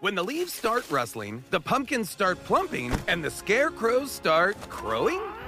When the leaves start rustling, the pumpkins start plumping, and the scarecrows start crowing,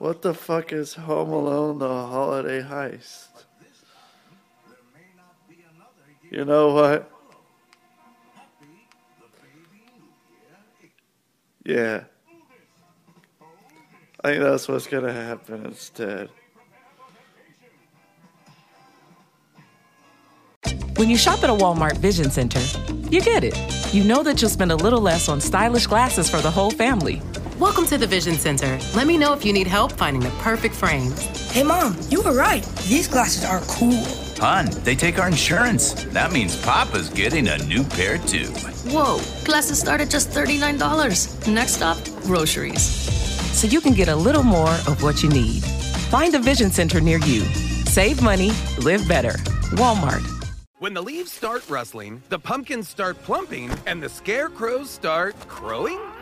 What the fuck is Home Alone the Holiday Heist? You know what? Yeah. I think that's what's gonna happen instead. When you shop at a Walmart Vision Center, you get it. You know that you'll spend a little less on stylish glasses for the whole family. Welcome to the Vision Center. Let me know if you need help finding the perfect frames. Hey, Mom, you were right. These glasses are cool. Hun, they take our insurance. That means Papa's getting a new pair too. Whoa, glasses start at just $39. Next stop, groceries. So you can get a little more of what you need. Find a Vision Center near you. Save money, live better. Walmart. When the leaves start rustling, the pumpkins start plumping, and the scarecrows start crowing,